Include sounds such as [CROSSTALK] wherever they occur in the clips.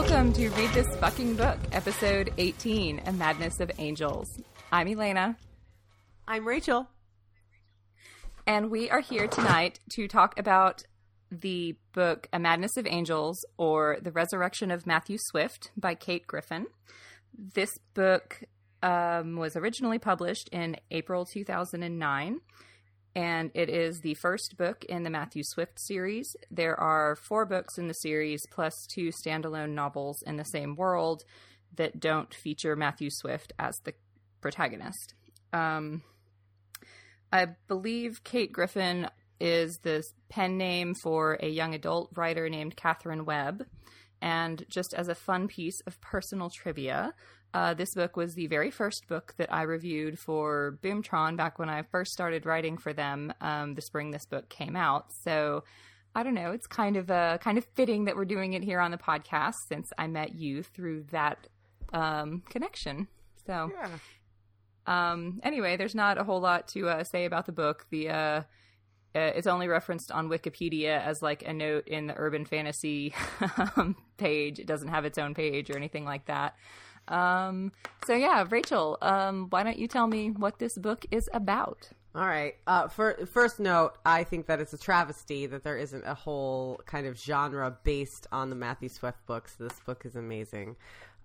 Welcome to Read This Fucking Book, episode 18, A Madness of Angels. I'm Elena. I'm Rachel. And we are here tonight to talk about the book A Madness of Angels or The Resurrection of Matthew Swift by Kate Griffin. This book um, was originally published in April 2009 and it is the first book in the Matthew Swift series. There are four books in the series, plus two standalone novels in the same world that don't feature Matthew Swift as the protagonist. Um, I believe Kate Griffin is the pen name for a young adult writer named Catherine Webb. And just as a fun piece of personal trivia, uh, this book was the very first book that I reviewed for Boomtron back when I first started writing for them. Um, the spring this book came out, so I don't know. It's kind of a kind of fitting that we're doing it here on the podcast since I met you through that um, connection. So, yeah. um, anyway, there's not a whole lot to uh, say about the book. The uh, uh, it's only referenced on Wikipedia as like a note in the urban fantasy [LAUGHS] um, page. It doesn't have its own page or anything like that. Um, so yeah, Rachel, um, why don't you tell me what this book is about? All right. Uh, for first note, I think that it's a travesty that there isn't a whole kind of genre based on the Matthew Swift books. This book is amazing.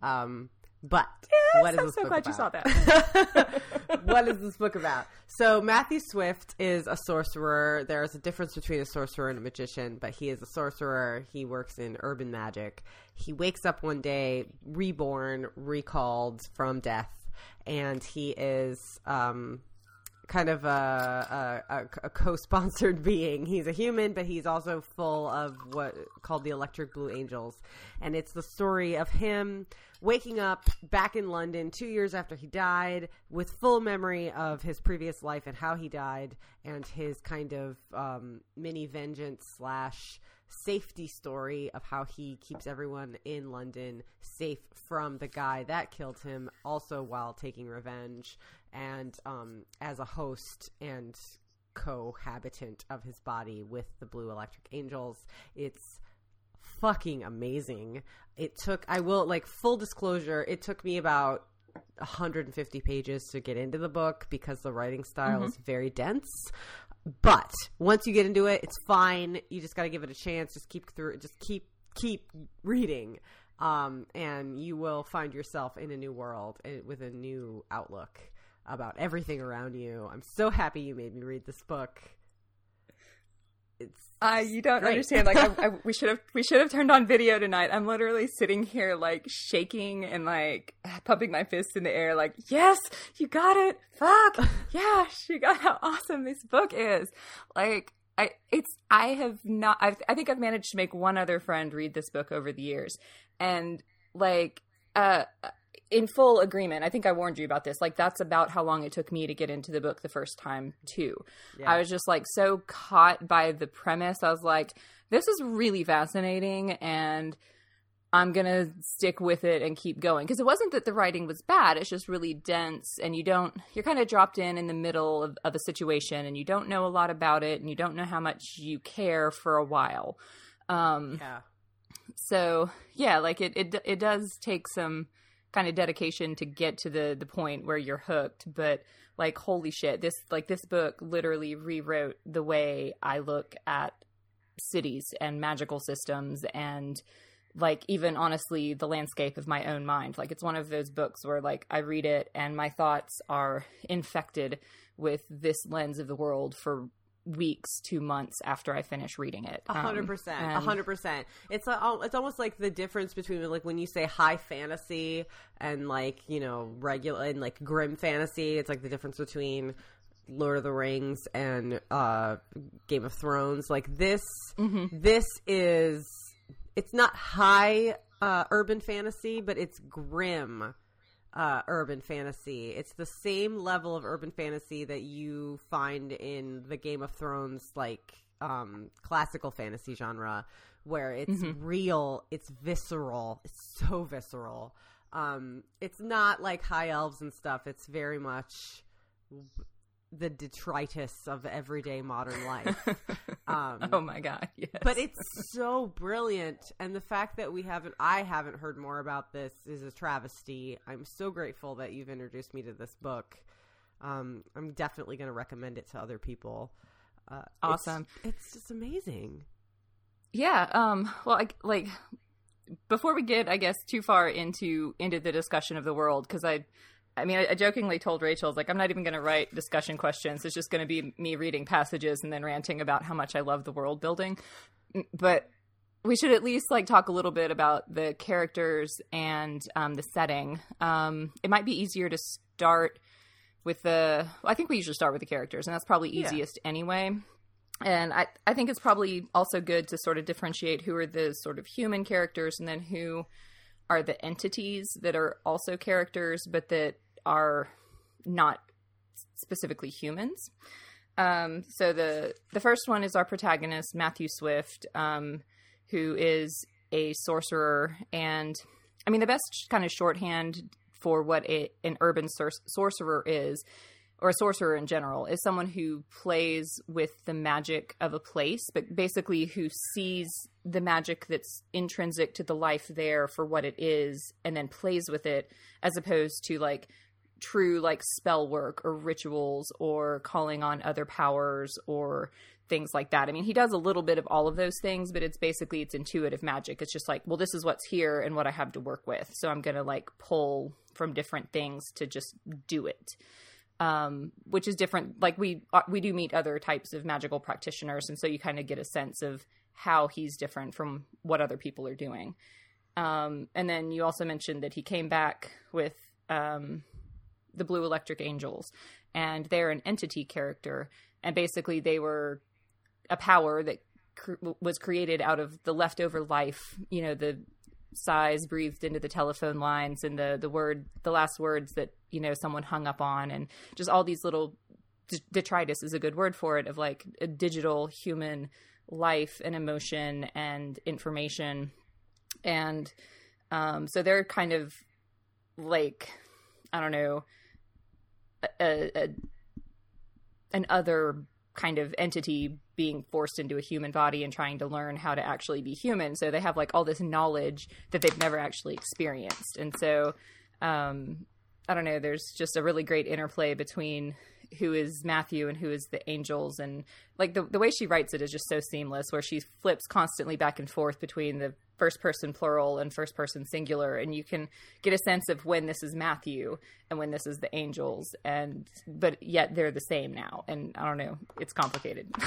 Um, but yes, what is I'm this so book glad about? you saw that. [LAUGHS] [LAUGHS] what is this book about? So Matthew Swift is a sorcerer. There is a difference between a sorcerer and a magician, but he is a sorcerer. He works in urban magic. He wakes up one day, reborn, recalled from death, and he is um, kind of a, a, a, co-sponsored [LAUGHS] being. He's a human, but he's also full of what called the Electric Blue Angels, and it's the story of him waking up back in London two years after he died with full memory of his previous life and how he died, and his kind of um, mini vengeance slash safety story of how he keeps everyone in London safe from the guy that killed him, also while taking revenge and um, as a host and cohabitant of his body with the Blue Electric Angels. It's fucking amazing. It took, I will, like, full disclosure, it took me about 150 pages to get into the book because the writing style mm-hmm. is very dense. But once you get into it, it's fine. You just got to give it a chance. Just keep through. Just keep keep reading, um, and you will find yourself in a new world eh, with a new outlook about everything around you. I'm so happy you made me read this book. It's uh, you don't great. understand. Like I, I, [LAUGHS] we should have we should have turned on video tonight. I'm literally sitting here like shaking and like pumping my fists in the air, like yes, you got it. Fuck [LAUGHS] yeah, she got how awesome this book is. Like I it's I have not. I've, I think I've managed to make one other friend read this book over the years, and like uh in full agreement. I think I warned you about this. Like that's about how long it took me to get into the book the first time too. Yeah. I was just like so caught by the premise. I was like, this is really fascinating and I'm going to stick with it and keep going because it wasn't that the writing was bad. It's just really dense and you don't you're kind of dropped in in the middle of, of a situation and you don't know a lot about it and you don't know how much you care for a while. Um Yeah. So, yeah, like it it it does take some kind of dedication to get to the the point where you're hooked but like holy shit this like this book literally rewrote the way i look at cities and magical systems and like even honestly the landscape of my own mind. Like it's one of those books where like i read it and my thoughts are infected with this lens of the world for weeks to months after I finish reading it. A hundred um, percent, a hundred percent. It's a, it's almost like the difference between like when you say high fantasy and like you know regular and like grim fantasy. It's like the difference between Lord of the Rings and uh, Game of Thrones. Like this, mm-hmm. this is it's not high uh, urban fantasy, but it's grim uh, urban fantasy. It's the same level of urban fantasy that you find in the Game of Thrones like um, classical fantasy genre, where it's mm-hmm. real, it's visceral, it's so visceral. Um, it's not like high elves and stuff. It's very much the detritus of everyday modern life. [LAUGHS] Um, oh my god! Yes. But it's so brilliant, and the fact that we haven't, I haven't heard more about this is a travesty. I'm so grateful that you've introduced me to this book. Um, I'm definitely going to recommend it to other people. Uh, awesome! It's, it's, just amazing. Yeah. Um. Well, I, like before we get, I guess, too far into into the discussion of the world, because I I mean, I, jokingly told Rachel, like, I'm not even going to write discussion questions. It's just going to be me reading passages and then ranting about how much I love the world building. But we should at least like talk a little bit about the characters and um, the setting. Um, it might be easier to start with the. Well, I think we usually start with the characters, and that's probably easiest yeah. anyway. And I, I think it's probably also good to sort of differentiate who are the sort of human characters and then who are the entities that are also characters, but that are not specifically humans. Um, so the the first one is our protagonist Matthew Swift, um, who is a sorcerer, and I mean the best kind of shorthand for what an urban sor- sorcerer is, or a sorcerer in general, is someone who plays with the magic of a place, but basically who sees the magic that's intrinsic to the life there for what it is, and then plays with it, as opposed to like true like spell work or rituals or calling on other powers or things like that. I mean, he does a little bit of all of those things, but it's basically it's intuitive magic. It's just like, well, this is what's here and what I have to work with. So I'm going to like pull from different things to just do it. Um, which is different. Like we uh, we do meet other types of magical practitioners, and so you kind of get a sense of how he's different from what other people are doing. Um, and then you also mentioned that he came back with um, the Blue Electric Angels, and they're an entity character, and basically they were a power that cr- was created out of the leftover life, you know, the sighs breathed into the telephone lines and the the word the last words that you know someone hung up on and just all these little detritus is a good word for it of like a digital human life and emotion and information. And um so they're kind of like i don't know a, a an other kind of entity being forced into a human body and trying to learn how to actually be human. So they have like all this knowledge that they've never actually experienced. And so um I don't know, there's just a really great interplay between who is Matthew and who is the angels. And like the the way she writes it is just so seamless where she flips constantly back and forth between the first person plural and first person singular. And you can get a sense of when this is Matthew and when this is the angels. And but yet they're the same now. And I don't know it's complicated. [LAUGHS]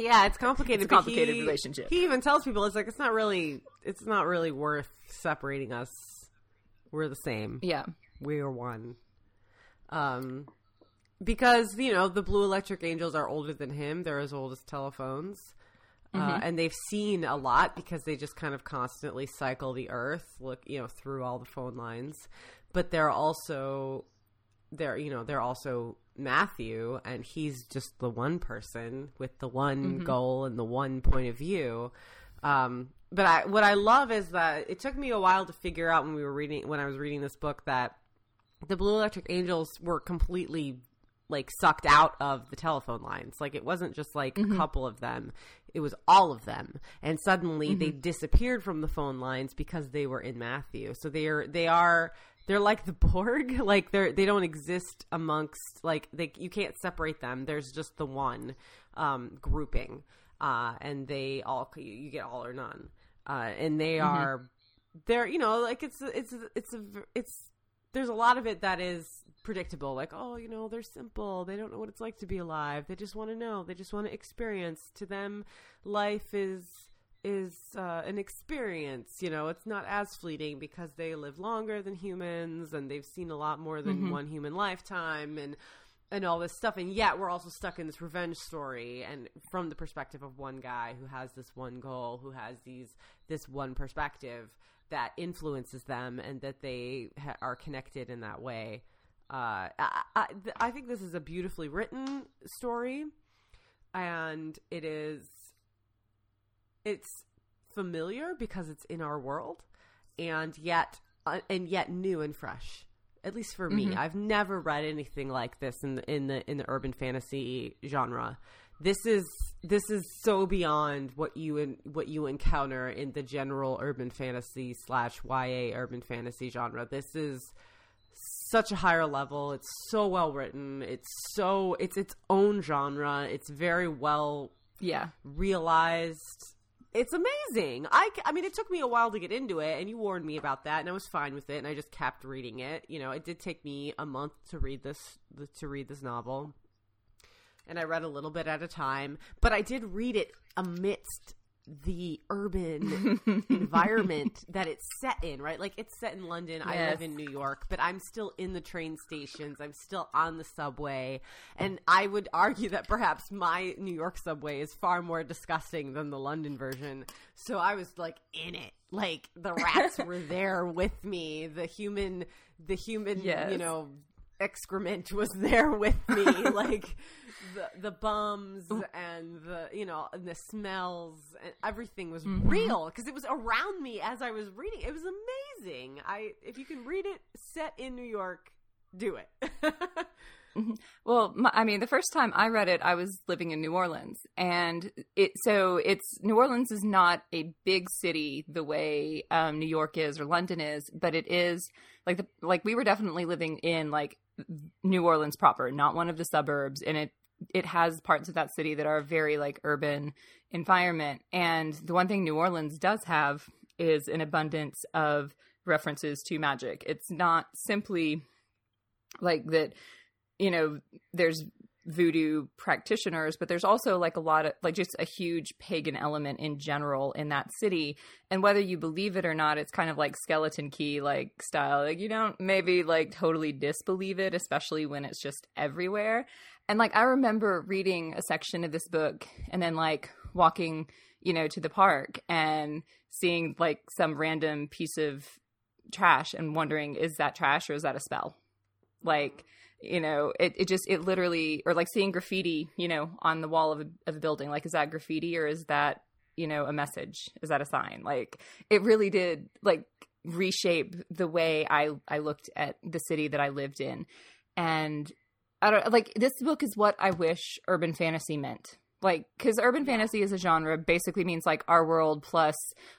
Yeah it's complicated it's a complicated he, relationship. he even tells people it's like it's not really it's not really worth separating us. We're the same. Yeah. We are one. Um because you know the blue electric angels are older than him they're as old as telephones uh, mm-hmm. uh, and they've seen a lot because they just kind of constantly cycle the earth look you know through all the phone lines but they're also they're you know they're also matthew and he's just the one person with the one mm-hmm. goal and the one point of view um, but I, what I love is that it took me a while to figure out when we were reading when I was reading this book that the Blue Electric Angels were completely like sucked out of the telephone lines. Like it wasn't just like mm-hmm. a couple of them. It was all of them. And suddenly mm-hmm. they disappeared from the phone lines because they were in Matthew. So they are they are they're like the [LAUGHS] Borg. Like they're they don't exist amongst like they you can't separate them. There's just the one um grouping. Uh and they all you, you get all or none. Uh and they mm-hmm. are they're you know like it's it's it's a, it's there's a lot of it that is predictable like oh you know they're simple. They don't know what it's like to be alive. They just want to know. They just want to experience. To them life is is uh, an experience you know? It's not as fleeting because they live longer than humans and they've seen a lot more than mm-hmm. one human lifetime and and all this stuff. And yet we're also stuck in this revenge story and from the perspective of one guy who has this one goal who has these this one perspective that influences them and that they ha- are connected in that way uh, I, I, I think this is a beautifully written story, and it is it's familiar because it's in our world, and yet uh, and yet new and fresh. At least for me, mm-hmm. I've never read anything like this in the in the in the urban fantasy genre. This is this is so beyond what you in, what you encounter in the general urban fantasy slash YA urban fantasy genre. This is such a higher level. It's so well written. It's so it's its own genre. It's very well yeah realized it's amazing. I, I mean, it took me a while to get into it, and you warned me about that, and I was fine with it, and I just kept reading it. You know, it did take me a month to read this to read this novel, and I read a little bit at a time, but I did read it amidst the urban [LAUGHS] environment that it's set in, right? Like it's set in London. Yes. I live in New York, but I'm still in the train stations. I'm still on the subway. And I would argue that perhaps my New York subway is far more disgusting than the London version. So I was like in it. Like the rats [LAUGHS] were there with me. The human the human, yes. you know, excrement was [LAUGHS] there with me. like the the bums and the you know and the smells and everything was mm-hmm. real because it was around me as I was reading. It was amazing. I if you can read it set in New York, do it. [LAUGHS] Mm-hmm. Well, my, I mean, the first time I read it, I was living in New Orleans, and it so it's New Orleans is not a big city the way um, New York is or London is, but it is like the like we were definitely living in like New Orleans proper, not one of the suburbs, and it it has parts of that city that are very like urban environment. And the one thing New Orleans does have is an abundance of references to magic. It's not simply like that, you know, there's voodoo practitioners, but there's also like a lot of like just a huge pagan element in general in that city. And whether you believe it or not, it's kind of like skeleton key like style. Like you don't maybe like totally disbelieve it, especially when it's just everywhere. And like I remember reading a section of this book and then like walking, you know, to the park and seeing like some random piece of trash and wondering is that trash or is that a spell? Like you know it, it just it literally or like seeing graffiti you know on the wall of a, of a building like is that graffiti or is that you know a message? Is that a sign? Like it really did like reshape the way i i looked at the city that i lived in. And i don't like this book is what i wish urban fantasy meant. Like because urban fantasy as a genre basically means like our world plus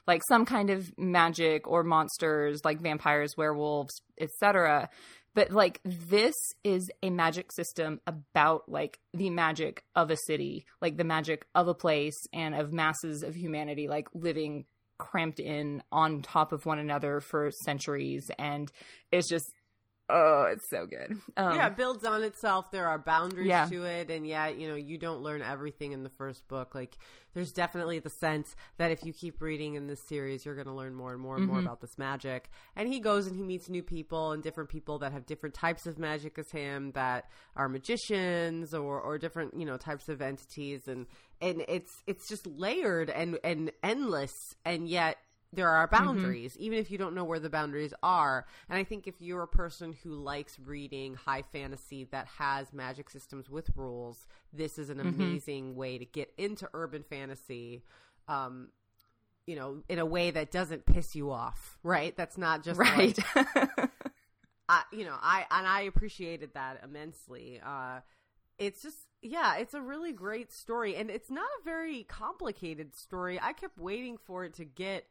like some kind of magic or monsters like vampires werewolves etc but like this is a magic system about like the magic of a city like the magic of a place and of masses of humanity like living cramped in on top of one another for centuries. And it's just oh, it's so good. Um, yeah, it builds on itself. There are boundaries yeah. to it, and yet you know, you don't learn everything in the first book. Like, there's definitely the sense that if you keep reading in this series, you're going to learn more and more and mm-hmm. more about this magic. And he goes and he meets new people and different people that have different types of magic as him, that are magicians or or different you know types of entities, and and it's it's just layered and and endless, and yet there are mm-hmm. boundaries, mm-hmm. even if you don't know where the boundaries are. And I think if you're a person who likes reading high fantasy that has magic systems with rules, this is an mm-hmm. amazing way to get into urban fantasy. Um, you know, in a way that doesn't piss you off, right? That's not just right. Like, [LAUGHS] I, you know, I and I appreciated that immensely. Uh, it's just yeah, it's a really great story, and it's not a very complicated story. I kept waiting for it to get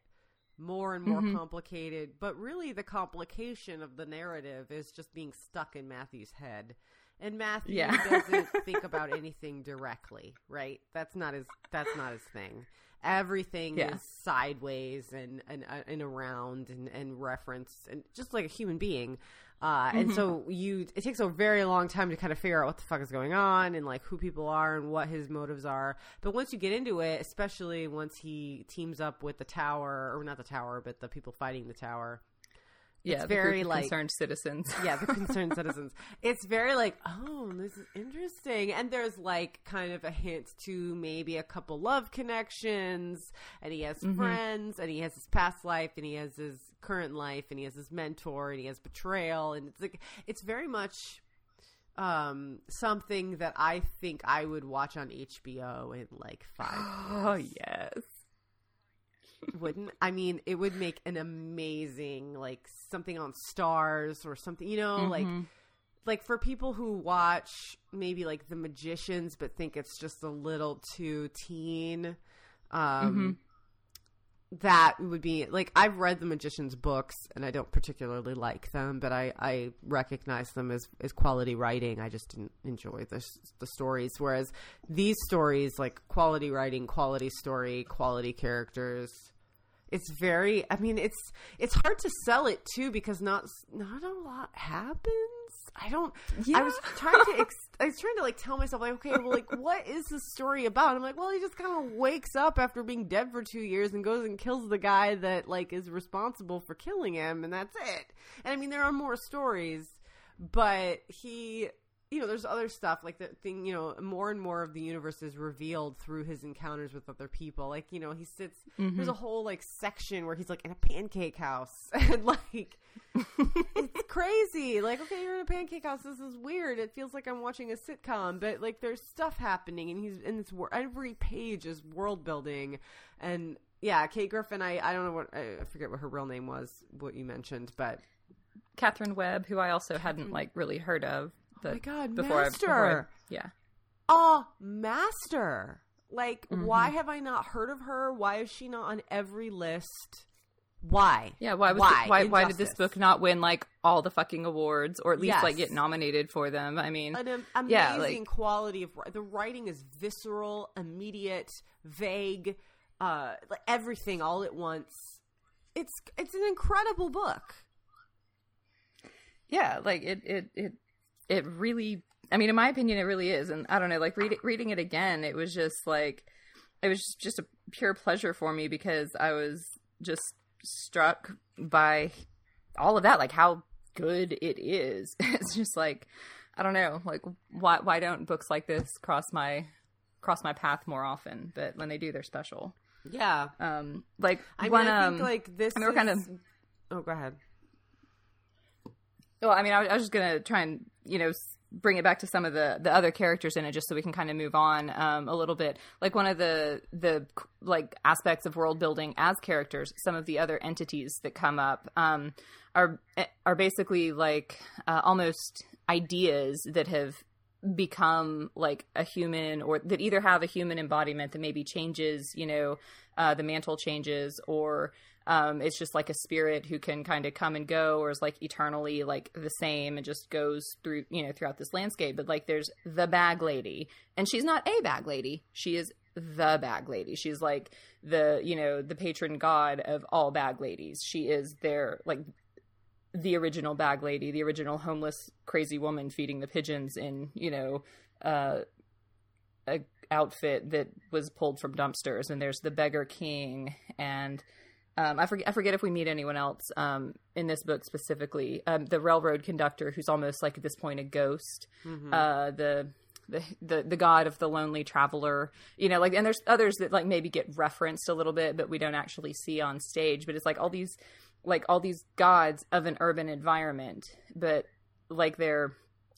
more and more mm-hmm. complicated. But really, the complication of the narrative is just being stuck in Matthew's head. And Matthew yeah. doesn't [LAUGHS] think about anything directly, right? That's not his. That's not his thing. Everything yeah. is sideways and and uh, and around and and referenced, and just like a human being. Uh, mm-hmm. And so you, it takes a very long time to kind of figure out what the fuck is going on and like who people are and what his motives are. But once you get into it, especially once he teams up with the tower, or not the tower, but the people fighting the tower, yeah, it's very like concerned citizens. [LAUGHS] yeah, the concerned [LAUGHS] citizens. It's very like, oh, this is interesting, and there's like kind of a hint to maybe a couple love connections, and he has mm-hmm. friends, and he has his past life, and he has his current life, and he has his mentor, and he has betrayal, and it's like it's very much um something that I think I would watch on HBO in like five. [GASPS] Oh yes. Wouldn't. I mean, it would make an amazing like something on Starz or something. You know, mm-hmm. like like for people who watch maybe like The Magicians but think it's just a little too teen. Um, mm-hmm that would be like I've read the magician's books and I don't particularly like them, but I, I recognize them as, as quality writing. I just didn't enjoy the the stories. Whereas these stories, like quality writing, quality story, quality characters, it's very. I mean, it's it's hard to sell it too because not not a lot happens. I don't. Yeah. I was trying to. [LAUGHS] Ex- I was trying to like tell myself like, okay, well, like, what is the story about? I'm like, well, he just kind of wakes up after being dead for two years and goes and kills the guy that like is responsible for killing him, and that's it. And I mean, there are more stories, but he you know, there's other stuff like the thing, you know, more and more of the universe is revealed through his encounters with other people. Like, you know, he sits, mm-hmm. there's a whole like section where he's like in a pancake house [LAUGHS] and like, it's [LAUGHS] crazy. Like, okay, you're in a pancake house. This is weird. It feels like I'm watching a sitcom, but like there's stuff happening and he's in this, world. every page is world building. And yeah, Kate Griffin, I, I don't know what, I forget what her real name was, what you mentioned, but. Catherine Webb, who I also hadn't like really heard of oh my god, before master. I, before I, yeah. A master. Like, mm-hmm. why have I not heard of her? Why is she not on every list? Why? Yeah, why was why? The, why, why, did this book not win like all the fucking awards or at least yes. like get nominated for them? I mean, an amazing yeah, like, quality of the writing is visceral, immediate, vague, uh, like everything all at once. It's it's an incredible book. Yeah, like it it it it really I mean, in my opinion, it really is. And I don't know, like read, reading it again, it was just like, it was just a pure pleasure for me because I was just struck by all of that, like how good it is. [LAUGHS] it's just like, I don't know, like why why don't books like this cross my cross my path more often? But when they do, they're special. Yeah. Um, like I mean, I think um, like this. I mean, we're kind of. Oh, go ahead. Well, I mean, I, I was just gonna try and you know bring it back to some of the the other characters in it just so we can kind of move on um, a little bit. Like one of the the like aspects of world building as characters some of the other entities that come up um, are are basically like uh, almost ideas that have become like a human or that either have a human embodiment that maybe changes you know uh, the mantle changes or um, it's just like a spirit who can kind of come and go or is like eternally like the same and just goes through you know throughout this landscape. But like there's the bag lady. And she's not a bag lady. She is the bag lady. She's like the you know the patron god of all bag ladies. She is their like the original bag lady the original homeless crazy woman feeding the pigeons in you know uh a outfit that was pulled from dumpsters. And there's the beggar king and um, I forget I forget if we meet anyone else um, in this book specifically. Um, the railroad conductor, who's almost like at this point a ghost. Mm-hmm. Uh, the the, the the god of the lonely traveler you know like and there's others that like maybe get referenced a little bit but we don't actually see on stage but it's like all these like all these gods of an urban environment but like they're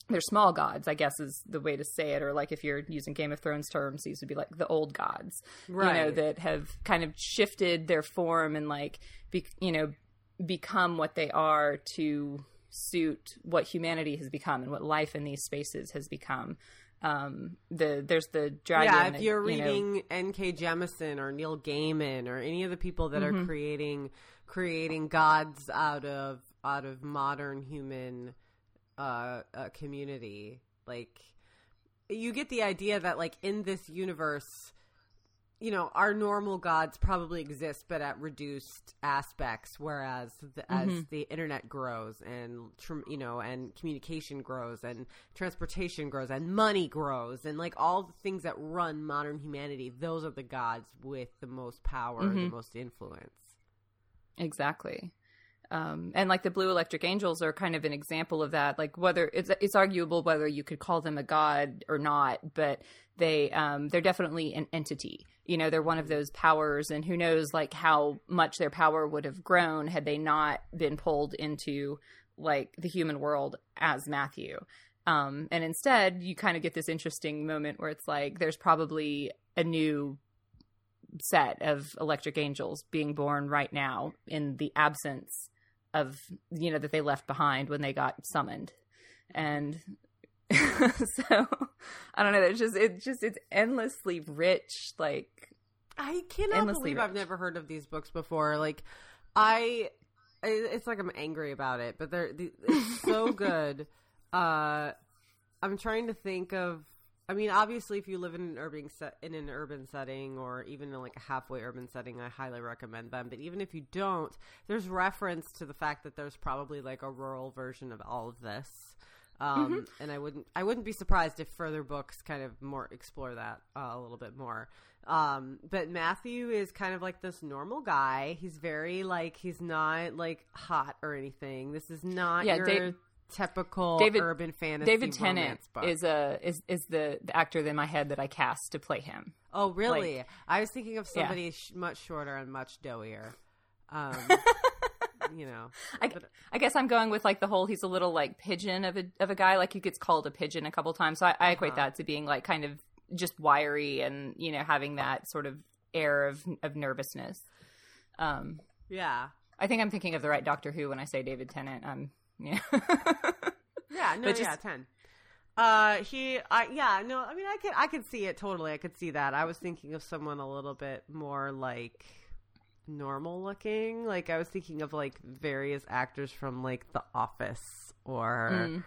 they're small gods, I guess is the way to say it. Or like if you're using Game of Thrones terms, these would be like the old gods, right. you know, that have kind of shifted their form and like, be, you know, become what they are to suit what humanity has become and what life in these spaces has become. Um, the there's the dragon. Yeah, if you're you reading know, N.K. Jemisin or Neil Gaiman or any of the people that mm-hmm. are creating creating gods out of out of modern human uh, a community. Like, you get the idea that, like, in this universe, you know, our normal gods probably exist, but at reduced aspects. Whereas, the, mm-hmm. as the internet grows, and you know, and communication grows, and transportation grows, and money grows, and like all the things that run modern humanity, those are the gods with the most power, mm-hmm. the most influence. Exactly. Um, and like the blue electric angels are kind of an example of that. Like whether it's it's arguable whether you could call them a god or not, but they um, they're definitely an entity. You know, they're one of those powers, and who knows like how much their power would have grown had they not been pulled into like the human world as Matthew. Um, and instead, you kind of get this interesting moment where it's like there's probably a new set of electric angels being born right now in the absence of you know that they left behind when they got summoned. And [LAUGHS] so i don't know it's just it's just it's endlessly rich like i cannot believe rich. i've never heard of these books before. Like i it's like i'm angry about it but they're it's so [LAUGHS] good. Uh i'm trying to think of I mean, obviously, if you live in an urban in an urban setting, or even in like a halfway urban setting, I highly recommend them. But even if you don't, there's reference to the fact that there's probably like a rural version of all of this. Um, mm-hmm. And I wouldn't, I wouldn't be surprised if further books kind of more explore that uh, a little bit more. Um, but Matthew is kind of like this normal guy. He's very like he's not like hot or anything. This is not yeah, your Dave, typical David, urban fantasy. David Tennant is a is is the, the actor in my head that I cast to play him. Oh, really? Like, I was thinking of somebody yeah. sh- much shorter and much doughier. Um, [LAUGHS] you know, I, but, I guess I'm going with like the whole he's a little like pigeon of a of a guy. Like he gets called a pigeon a couple times, so I, I equate uh-huh. that to being like kind of just wiry and you know having that sort of air of of nervousness. Um, yeah, I think I'm thinking of the right Doctor Who when I say David Tennant. I'm yeah. [LAUGHS] yeah, no, just, yeah, 10. Uh, he, I, yeah, no, I mean, I could, I could see it totally. I could see that. I was thinking of someone a little bit more like normal looking. Like I was thinking of like various actors from like The Office or, mm.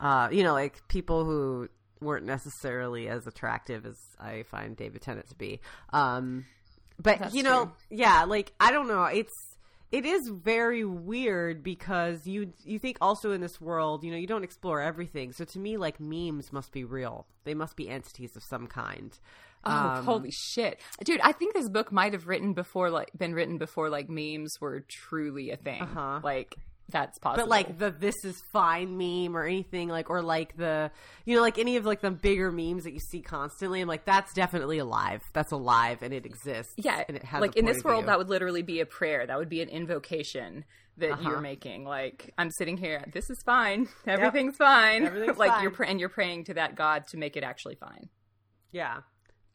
uh, you know, like people who weren't necessarily as attractive as I find David Tennant to be. Um, but That's you know, true. yeah, like I don't know. It's it is very weird because you you think also in this world, you know, you don't explore everything. So to me, like memes must be real. They must be entities of some kind. Oh, um, holy shit, dude! I think this book might have written before, like, been written before, like memes were truly a thing. Uh-huh. Like, that's possible. But like the "this is fine" meme or anything like, or like the you know like any of like the bigger memes that you see constantly. I'm like, that's definitely alive. That's alive and it exists. Yeah, and it has like in this world that would literally be a prayer. That would be an invocation that uh-huh. you're making. Like I'm sitting here, this is fine. Everything's yep. fine. Everything's [LAUGHS] like fine. you're and you're praying to that God to make it actually fine. Yeah.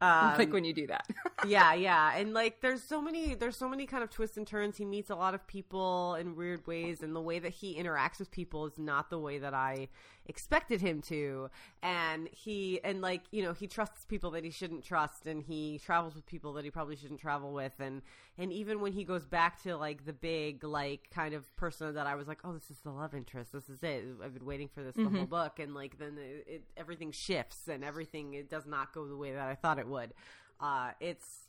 Um, like when you do that. [LAUGHS] yeah, yeah, and like there's so many there's so many kind of twists and turns. He meets a lot of people in weird ways, and the way that he interacts with people is not the way that I expected him to. And he and like you know he trusts people that he shouldn't trust and he travels with people that he probably shouldn't travel with. And and even when he goes back to like the big like kind of person that I was like oh this is the love interest. This is it. I've been waiting for this mm-hmm. the whole book. And like then it, it, everything shifts and everything it does not go the way that I thought it would. Uh it's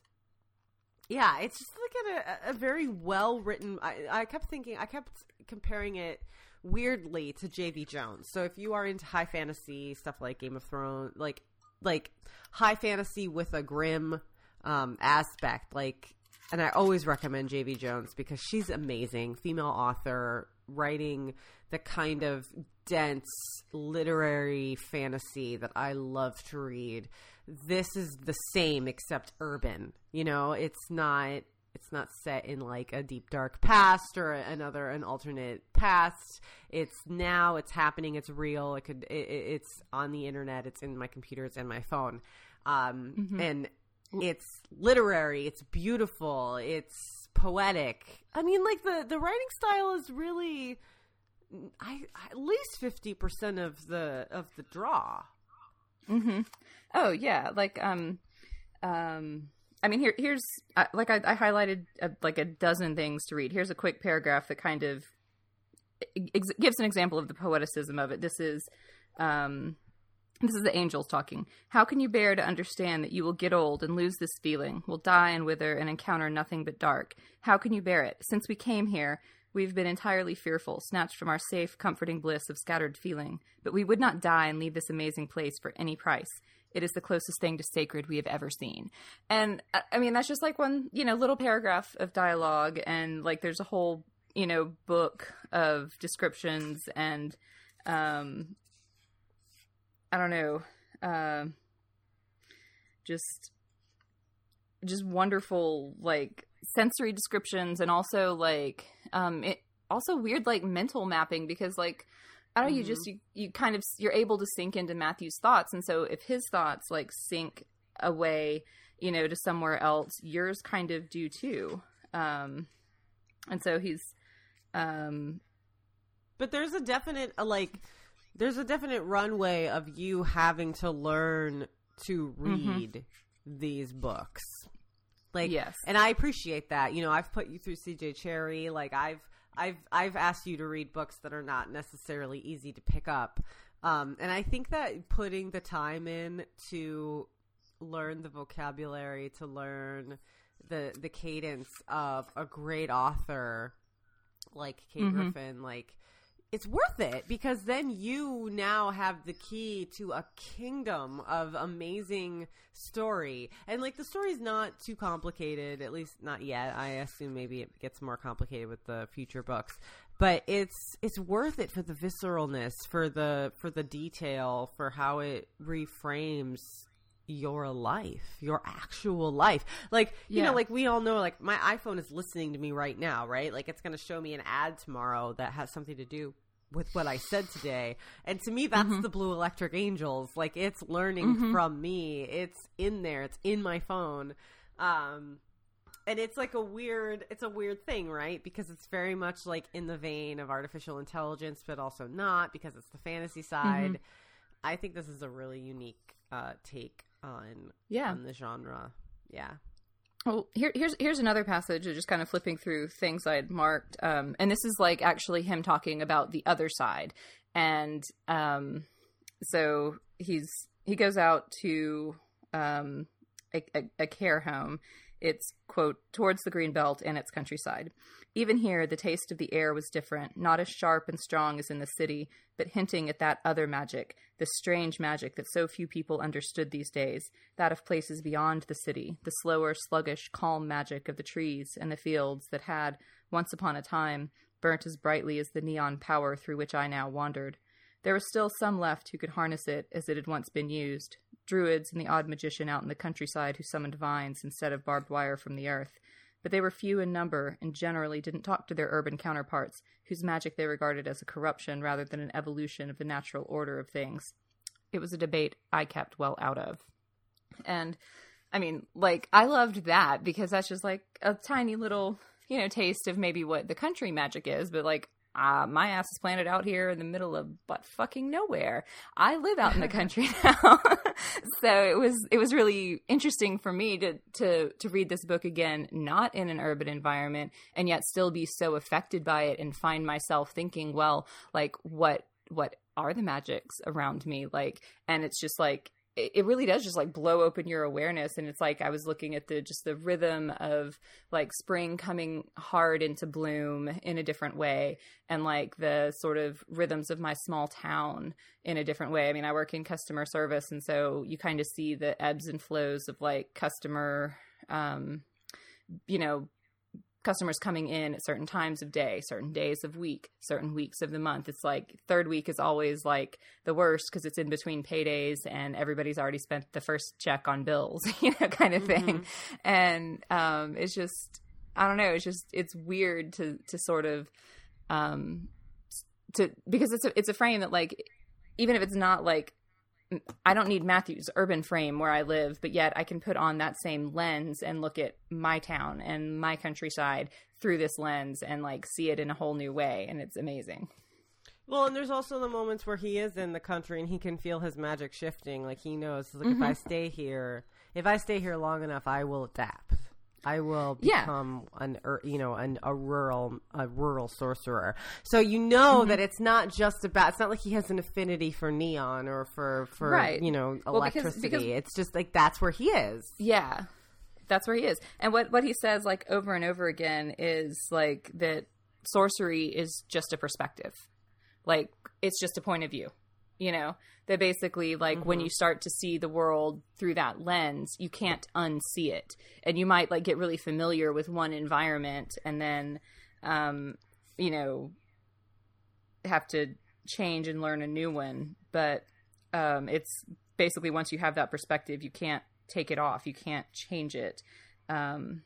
yeah, it's just like a, a very well written. I, I kept thinking, I kept comparing it weirdly to JV Jones. So if you are into high fantasy stuff like Game of Thrones, like like high fantasy with a grim um, aspect, like and I always recommend JV Jones because she's amazing, female author writing the kind of dense literary fantasy that I love to read. This is the same except urban. You know, it's not it's not set in like a deep dark past or another an alternate past. It's now it's happening it's real. It could it, it's on the internet it's in my computer it's in my phone. Um, mm-hmm. and it's literary it's beautiful it's poetic. I mean like the the writing style is really I, at least 50% of the of the draw. Mm-hmm. oh yeah like um um I mean, here, here's uh, like I, I highlighted a, like a dozen things to read. Here's a quick paragraph that kind of ex- gives an example of the poeticism of it. This is, um, this is the angels talking. How can you bear to understand that you will get old and lose this feeling, will die and wither and encounter nothing but dark? How can you bear it? Since we came here, we've been entirely fearful, snatched from our safe, comforting bliss of scattered feeling. But we would not die and leave this amazing place for any price. It is the closest thing to sacred we have ever seen. And I mean, that's just like one, you know, little paragraph of dialogue. And like there's a whole, you know, book of descriptions and, um, I don't know, uh, just, just wonderful, like sensory descriptions and also like, um, it, also weird like mental mapping because like I don't know, mm-hmm. you just you, you kind of you're able to sink into Matthew's thoughts and so if his thoughts like sink away you know, to somewhere else, yours kind of do too. Um, and so he's, um, but there's a definite uh, like, there's a definite runway of you having to learn to mm-hmm. read mm-hmm. these books. Like, yes, and I appreciate that. You know, I've put you through CJ Cherryh. Like, I've I've I've asked you to read books that are not necessarily easy to pick up. Um, and I think that putting the time in to learn the vocabulary, to learn the the cadence of a great author like Kate mm-hmm. Griffin, like it's worth it because then you now have the key to a kingdom of amazing story. And like the story's not too complicated, at least not yet. I assume maybe it gets more complicated with the future books. But it's it's worth it for the visceralness, for the for the detail, for how it reframes your life, your actual life. Like, you yeah. know, like we all know, like my iPhone is listening to me right now, right? Like it's going to show me an ad tomorrow that has something to do with what I said today. And to me, that's mm-hmm. the Blue Electric Angels. Like it's learning mm-hmm. from me. It's in there. It's in my phone. Um, and it's like a weird, it's a weird thing, right? Because it's very much like in the vein of artificial intelligence, but also not because it's the fantasy side. Mm-hmm. I think this is a really unique uh, take on yeah on the genre. Yeah. Well, here, here's here's another passage, just kind of flipping through things I'd marked, um, and this is like actually him talking about the other side, and um, so he's he goes out to um, a, a, a care home. It's quote towards the green belt and its countryside. Even here, the taste of the air was different, not as sharp and strong as in the city, but hinting at that other magic, the strange magic that so few people understood these days, that of places beyond the city, the slower, sluggish, calm magic of the trees and the fields that had, once upon a time, burnt as brightly as the neon power through which I now wandered. There was still some left who could harness it as it had once been used druids and the odd magician out in the countryside who summoned vines instead of barbed wire from the earth but they were few in number and generally didn't talk to their urban counterparts, whose magic they regarded as a corruption rather than an evolution of the natural order of things. It was a debate I kept well out of. And I mean, like, I loved that because that's just like a tiny little, you know, taste of maybe what the country magic is, but like, uh, my ass is planted out here in the middle of but fucking nowhere. I live out in the [LAUGHS] country [LAUGHS] now, [LAUGHS] so it was it was really interesting for me to to to read this book again, not in an urban environment, and yet still be so affected by it and find myself thinking, well, like what what are the magics around me? Like and it's just like it really does just like blow open your awareness. And it's like i was looking at the just the rhythm of like spring coming hard into bloom in a different way and like the sort of rhythms of my small town in a different way. I mean i work in customer service and so you kind of see the ebbs and flows of like customer um you know customers coming in at certain times of day, certain days of week, certain weeks of the month. It's like third week is always like the worst because it's in between paydays and everybody's already spent the first check on bills, [LAUGHS] you know, kind of thing. Mm-hmm. And um, it's just, I don't know, it's just, it's weird to, to sort of, um, to, because it's a, it's a frame that like, even if it's not like I don't need Matthew's urban frame where I live, but yet I can put on that same lens and look at my town and my countryside through this lens and like see it in a whole new way. And it's amazing. Well, and there's also the moments where he is in the country and he can feel his magic shifting. Like he knows, like mm-hmm. if I mm-hmm. stay here, if I stay here long enough, I will adapt. I will become yeah. an you know an, a rural a rural sorcerer. So you know mm-hmm. that it's not just about. It's not like he has an affinity for neon or for for right. you know electricity. Well, because, because, it's just like that's where he is. Yeah, that's where he is. And what what he says like over and over again is like that sorcery is just a perspective. Like it's just a point of view you know that basically like mm-hmm. when you start to see the world through that lens you can't unsee it. And you might like get really familiar with one environment and then um you know have to change and learn a new one. But um it's basically once you have that perspective you can't take it off. You can't change it. Um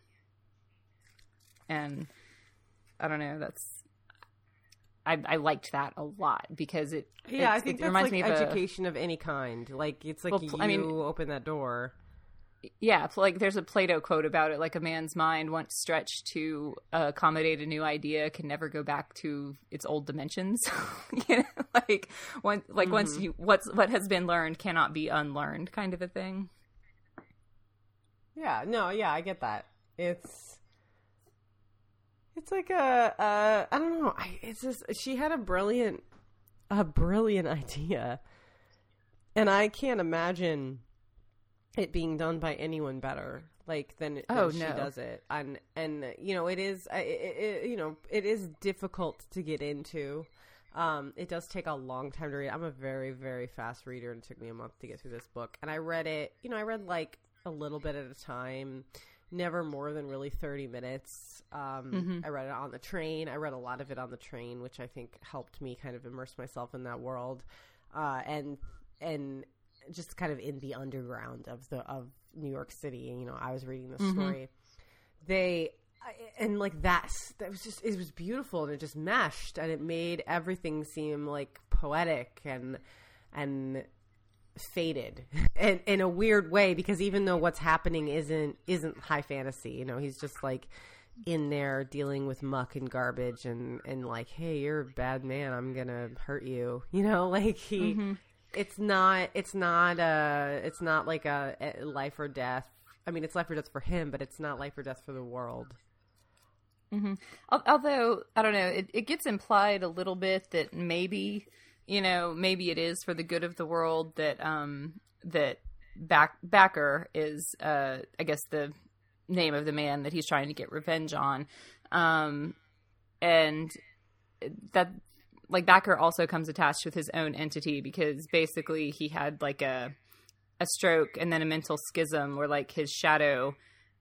and i don't know that's I, I liked that a lot because it yeah I think it reminds like me of education a, of any kind. Like it's like well, you I mean, open that door. yeah, like there's a Plato quote about it like a man's mind once stretched to accommodate a new idea can never go back to its old dimensions. [LAUGHS] you know, like one like mm-hmm. once you what's what has been learned cannot be unlearned kind of a thing. Yeah, no, yeah, I get that. It's it's like a uh I don't know, I it's just she had a brilliant a brilliant [LAUGHS] idea. And I can't imagine it being done by anyone better like than, oh, she no. does it. And and you know it is it, it, you know it is difficult to get into. Um it does take a long time to read. I'm a very very fast reader and it took me a month to get through this book. And i read it you know i read like a little bit at a time never more than really 30 minutes um mm-hmm. i read it on the train i read a lot of it on the train which i think helped me kind of immerse myself in that world uh and and just kind of in the underground of the of New York City. You know, I was reading the mm-hmm. story. They and like that that was just it was beautiful and it just meshed and it made everything seem like poetic and and faded [LAUGHS] and in a weird way because even though what's happening isn't isn't high fantasy you know he's just like in there dealing with muck and garbage and and like hey you're a bad man i'm gonna hurt you [LAUGHS] you know like he mm-hmm it's not it's not uh it's not like a, a, life or death i mean it's life or death for him but it's not life or death for the world mm-hmm. although i don't know it, it gets implied a little bit that maybe you know maybe it is for the good of the world that um that back Bakker is uh i guess the name of the man that he's trying to get revenge on. Um and that like Bakker also comes attached with his own entity because basically he had like a a stroke and then a mental schism where like his shadow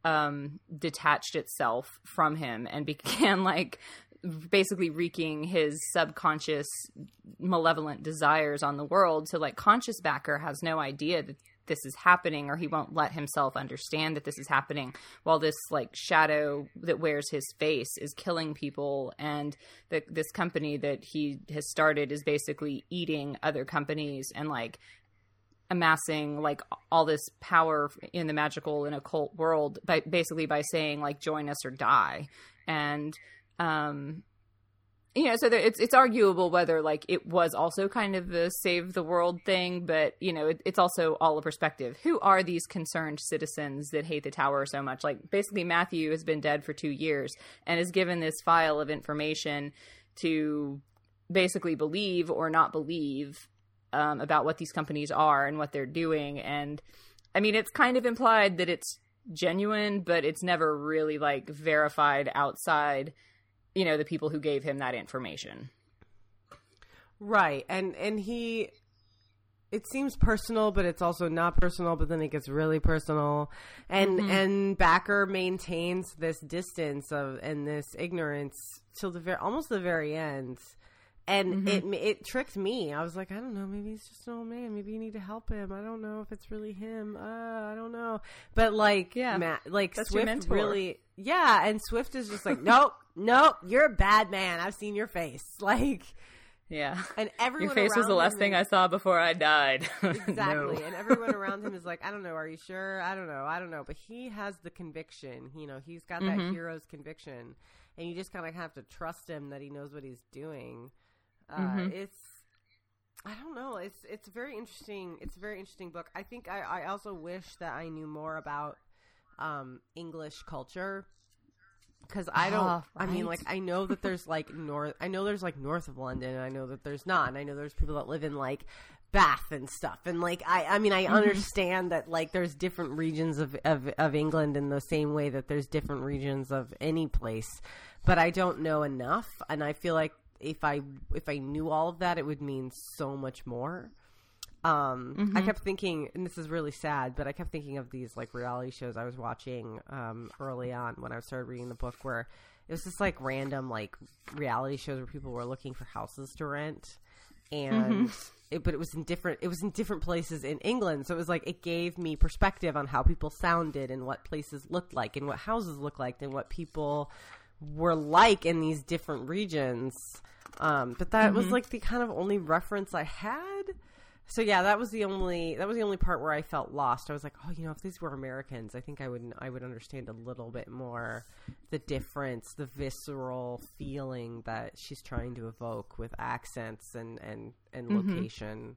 um detached itself from him and [LAUGHS] began like basically wreaking his subconscious malevolent desires on the world. So like conscious Bakker has no idea that this is happening or he won't let himself understand that this is happening while this like shadow that wears his face is killing people. And the, this company that he has started is basically eating other companies and like amassing like all this power in the magical and occult world by basically by saying like join us or die. And um you know, so there, it's it's arguable whether like it was also kind of a save the world thing, but you know, it, it's also all a perspective. Who are these concerned citizens that hate the tower so much? Like, basically, Matthew has been dead for two years and is given this file of information to basically believe or not believe um, about what these companies are and what they're doing. And I mean, it's kind of implied that it's genuine, but it's never really like verified outside you know the people who gave him that information right and and he it seems personal but it's also not personal but then it gets really personal and mm-hmm. and Bakker maintains this distance of and this ignorance till the very almost the very end and mm-hmm. it it tricked me. I was like, I don't know, maybe he's just an old man. Maybe you need to help him. I don't know if it's really him. Uh, I don't know. But like, yeah, Matt, like That's Swift really, yeah, and Swift is just like, nope, nope, you're a bad man. I've seen your face, [LAUGHS] like. Yeah. And everyone Your face was the last thing I saw before I died. [LAUGHS] exactly. no. And everyone around him is like, I don't know, are you sure? I don't know. I don't know. But he has the conviction. You know, he's got that mm-hmm. hero's conviction. And you just kind of have to trust him that he knows what he's doing. Uh, mm-hmm. It's I don't know. It's it's very interesting. It's a very interesting book. I think I, I also wish that I knew more about um, English culture because I don't. right? I mean, like I know that there's like north. I know there's like north of London. and I know that there's not. And I know there's people that live in like Bath and stuff. And like I, I mean, I mm-hmm. understand that like there's different regions of, of of England in the same way that there's different regions of any place. But I don't know enough, and I feel like if I if I knew all of that, it would mean so much more. Um, mm-hmm. I kept thinking, and this is really sad, but I kept thinking of these like reality shows I was watching um, early on when I started reading the book, where it was just like random like reality shows where people were looking for houses to rent, and mm-hmm. it, but it was in different it was in different places in England, so it was like it gave me perspective on how people sounded and what places looked like and what houses looked like and what people were like in these different regions. Um, but that mm-hmm. was like the kind of only reference I had. So yeah, that was the only that was the only part where I felt lost. I was like, oh, you know, if these were Americans, I think I would I would understand a little bit more the difference, the visceral feeling that she's trying to evoke with accents and and and mm-hmm. location.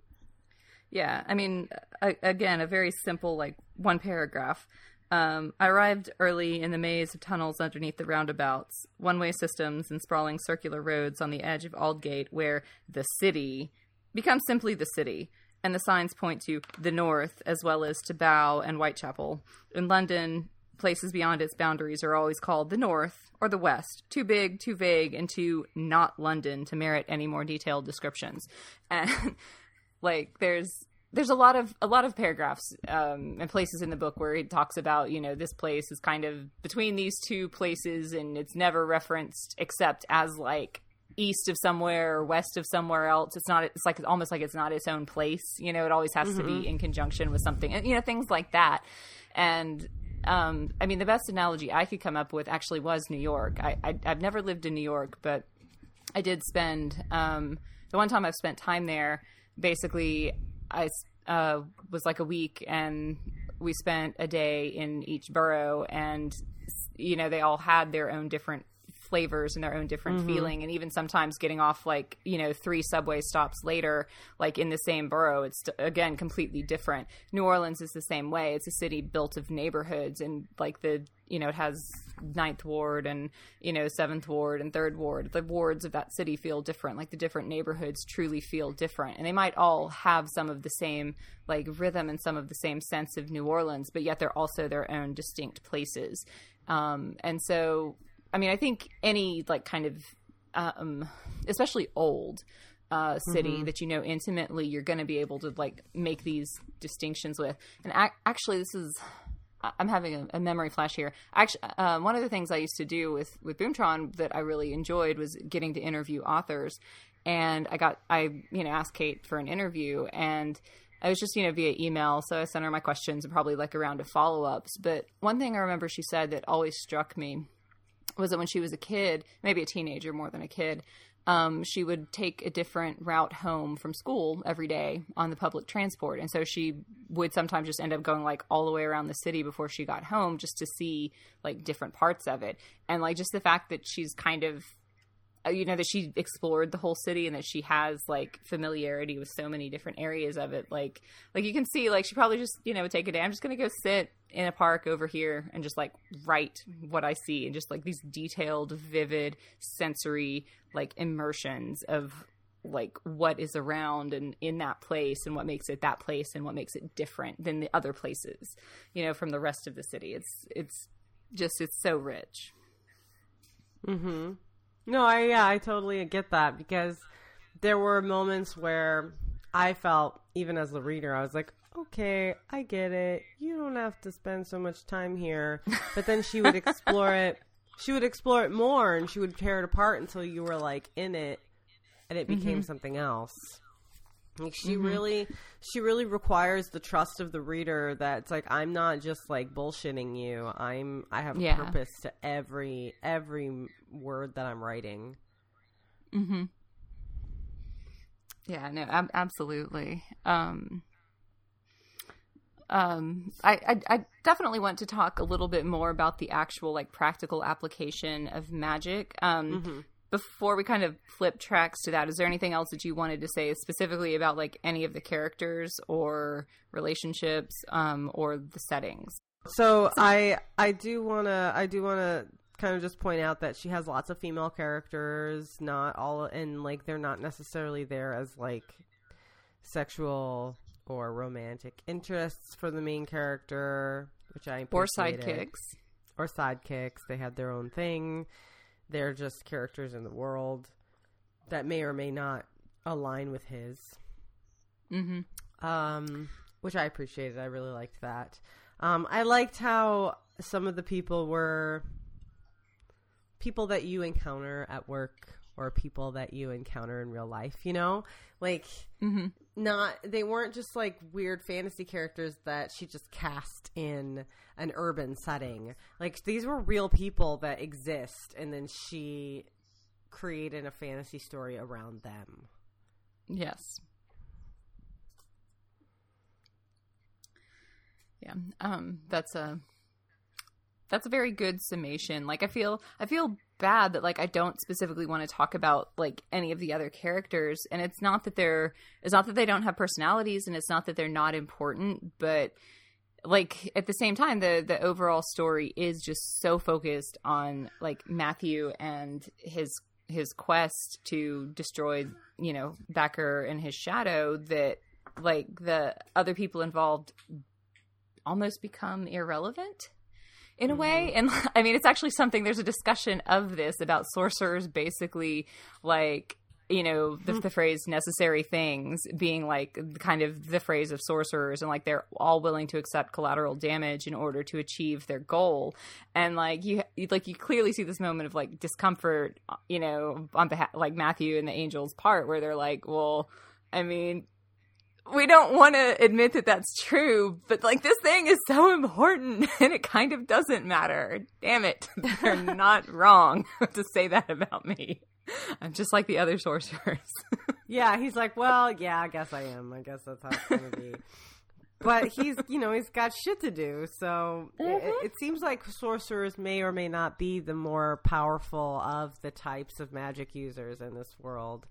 Yeah, I mean, again, a very simple like one paragraph. Um, I arrived early in the maze of tunnels underneath the roundabouts, one way systems, and sprawling circular roads on the edge of Aldgate, where the city becomes simply the city and the signs point to the north as well as to Bow and Whitechapel. In London, places beyond its boundaries are always called the north or the west, too big, too vague, and too not London to merit any more detailed descriptions. [LAUGHS] And like there's there's a lot of a lot of paragraphs um, and places in the book where it talks about you know this place is kind of between these two places and it's never referenced except as like east of somewhere or west of somewhere else. It's not. It's like almost like it's not its own place. You know, it always has mm-hmm. to be mm-hmm. in conjunction with something. And you know, things like that. And um, I mean, the best analogy I could come up with actually was New York. I, I have never lived in New York, but I did spend um, the one time I've spent time there. Basically, I uh, was like a week, and we spent a day in each borough, and you know they all had their own different flavors and their own different mm-hmm. feeling and even sometimes getting off like you know three subway stops later like in the same borough it's again completely different. New orleans is the same way. It's a city built of neighborhoods and like the you know it has ninth ward and you know seventh ward and third ward. The wards of that city feel different. Like the different neighborhoods truly feel different. And they might all have some of the same like rhythm and some of the same sense of new orleans but yet they're also their own distinct places. Um, and so I mean, I think any like kind of, um, especially old uh, city mm-hmm. that you know intimately, you're going to be able to like make these distinctions with. And ac- actually, this is I'm having a, a, memory flash here. Actually, uh, one of the things I used to do with with Boomtron that I really enjoyed was getting to interview authors. And I got I you know asked Kate for an interview, and I was just you know via email, so I sent her my questions and probably like a round of follow ups. But one thing I remember she said that always struck me was that when she was a kid, maybe a teenager more than a kid, um, she would take a different route home from school every day on the public transport. And so she would sometimes just end up going like all the way around the city before she got home just to see like different parts of it. And like just the fact that she's kind of you know that she explored the whole city and that she has like familiarity with so many different areas of it. Like like you can see like she probably just you know would take a day i'm just gonna go sit in a park over here and just like write what i see and just like these detailed vivid sensory like immersions of like what is around and in that place and what makes it that place and what makes it different than the other places you know from the rest of the city. It's it's just it's so rich. Mhm no, I yeah, I totally get that because there were moments where I felt even as the reader, I was like, okay, I get it. You don't have to spend so much time here. But then she would explore it. [LAUGHS] She would explore it more and she would tear it apart until you were like in it and it became mm-hmm. something else. Like she mm-hmm. really she really requires the trust of the reader that it's like I'm not just like bullshitting you. I'm I have yeah. purpose to every every word that I'm writing. Mhm. Yeah, no, ab- absolutely. Um um, I, I, I definitely want to talk a little bit more about the actual like practical application of magic. Um, mm-hmm before we kind of flip tracks to that, is there anything else that you wanted to say specifically about like any of the characters or relationships um, or the settings? So I I do wanna I do wanna kind of just point out that she has lots of female characters, not all and like they're not necessarily there as like sexual or romantic interests for the main character, which I or sidekicks or sidekicks. They had their own thing. They're just characters in the world that may or may not align with his. Mm-hmm. Um, which I appreciated. I really liked that. Um, I liked how some of the people were people that you encounter at work or people that you encounter in real life, you know? Like mm-hmm not they weren't just like weird fantasy characters that she just cast in an urban setting. Like these were real people that exist and then she created a fantasy story around them. Yes. Yeah. Um that's a that's a very good summation. Like I feel I feel bad that like I don't specifically want to talk about like any of the other characters and it's not that they're it's not that they don't have personalities and it's not that they're not important, but like at the same time the the overall story is just so focused on like Matthew and his his quest to destroy, you know, Bakker and his shadow that like the other people involved almost become irrelevant in a way. Mm-hmm. And [LAUGHS] I mean, it's actually something, there's a discussion of this about sorcerers basically like you know the, hmm. the, phrase necessary things being like kind of the phrase of sorcerers and like they're all willing to accept collateral damage in order to achieve their goal and like you like you clearly see this moment of like discomfort you know on behalf like matthew and the angels part where they're like well i mean we don't want to admit that that's true, but like this thing is so important [LAUGHS] and it kind of doesn't matter. Damn it. [LAUGHS] They're not [LAUGHS] wrong to say that about me. I'm just like the other sorcerers. yeah, he's like, well, yeah, I guess I am. I guess that's how it's going to be. but he's, you know, he's got shit to do. So mm-hmm. it, it seems like sorcerers may or may not be the more powerful of the types of magic users in this world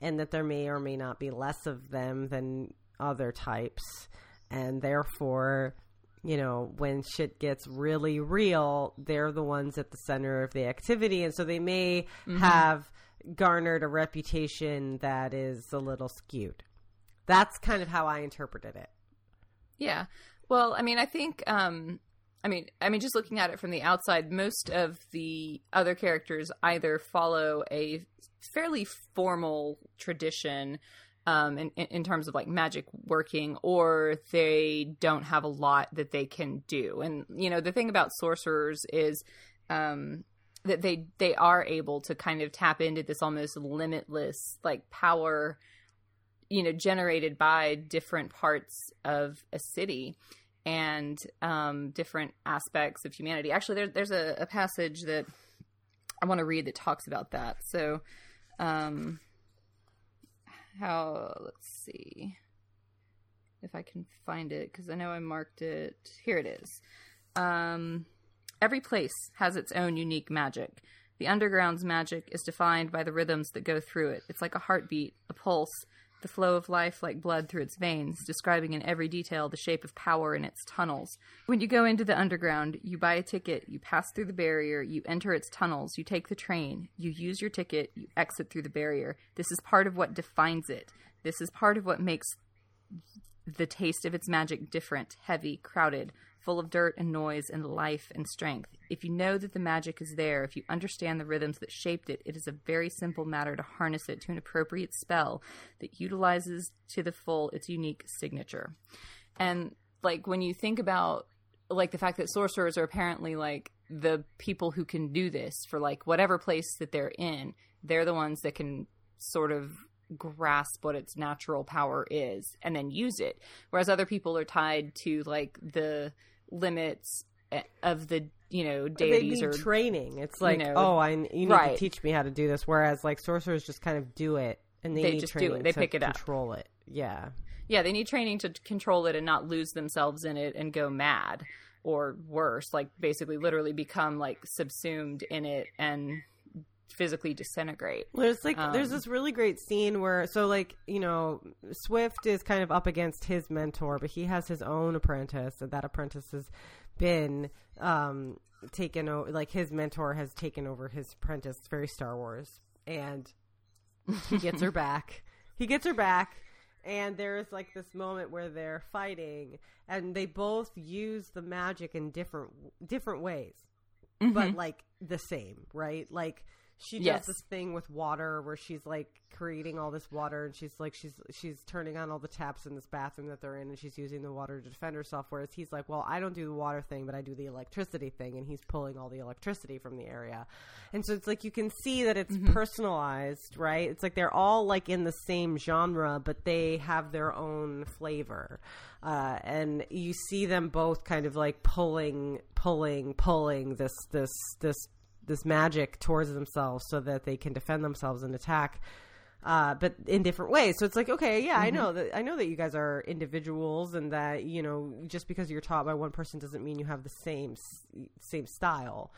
and that there may or may not be less of them than other types. And therefore, you know, when shit gets really real, they're the ones at the center of the activity. And so they may mm-hmm. have garnered a reputation that is a little skewed. That's kind of how I interpreted it. Yeah. Well, I mean, I think um I mean, I mean, just looking at it from the outside, most of the other characters either follow a fairly formal tradition um, in, in terms of like magic working, or they don't have a lot that they can do. And you know, the thing about sorcerers is um, that they they are able to kind of tap into this almost limitless like power, you know, generated by different parts of a city and um, different aspects of humanity. Actually, there, there's a, a, passage that I want to read that talks about that. So, um, how, let's see if I can find it because I know I marked it. Here it is. Um, every place has its own unique magic. The underground's magic is defined by the rhythms that go through it. It's like a heartbeat, a pulse, the flow of life like blood through its veins, describing in every detail the shape of power in its tunnels. When you go into the underground, you buy a ticket, you pass through the barrier, you enter its tunnels, you take the train, you use your ticket, you exit through the barrier. This is part of what defines it. This is part of what makes the taste of its magic different, heavy, crowded, full of dirt and noise and life and strength. If you know that the magic is there, if you understand the rhythms that shaped it, it is a very simple matter to harness it to an appropriate spell that utilizes to the full its unique signature. And like when you think about like the fact that sorcerers are apparently like the people who can do this for like whatever place that they're in, they're the ones that can sort of grasp what its natural power is and then use it whereas other people are tied to like the limits eh, of the you know deities or training. It's like, you know, oh, I you need right. to teach me how to do this. Whereas like sorcerers just kind of do it, and they, they just do it. They pick it up, control it. Yeah, yeah. They need training to control it and not lose themselves in it and go mad or worse, like basically literally become like subsumed in it and physically disintegrate. There's like um, there's this really great scene where so like you know Swift is kind of up against his mentor, but he has his own apprentice, and that apprentice has been um, taken over. Like his mentor has taken over his apprentice. It's very Star Wars, and he gets her [LAUGHS] back. He gets her back. And there's like this moment where they're fighting, and they both use the magic in different different ways, mm-hmm. but like the same, right? Like she does yes. this thing with water where she's like creating all this water and she's like she's she's turning on all the taps in this bathroom that they're in and she's using the water to defend herself whereas he's like well i don't do the water thing but i do the electricity thing and he's pulling all the electricity from the area and so it's like you can see that it's mm-hmm. personalized right it's like they're all like in the same genre but they have their own flavor uh, and you see them both kind of like pulling pulling pulling this this this this magic towards themselves so that they can defend themselves and attack uh, but in different ways. So it's like, okay, yeah, mm-hmm. I know that I know that you guys are individuals, and that you know just because you're taught by one person doesn't mean you have the same same style.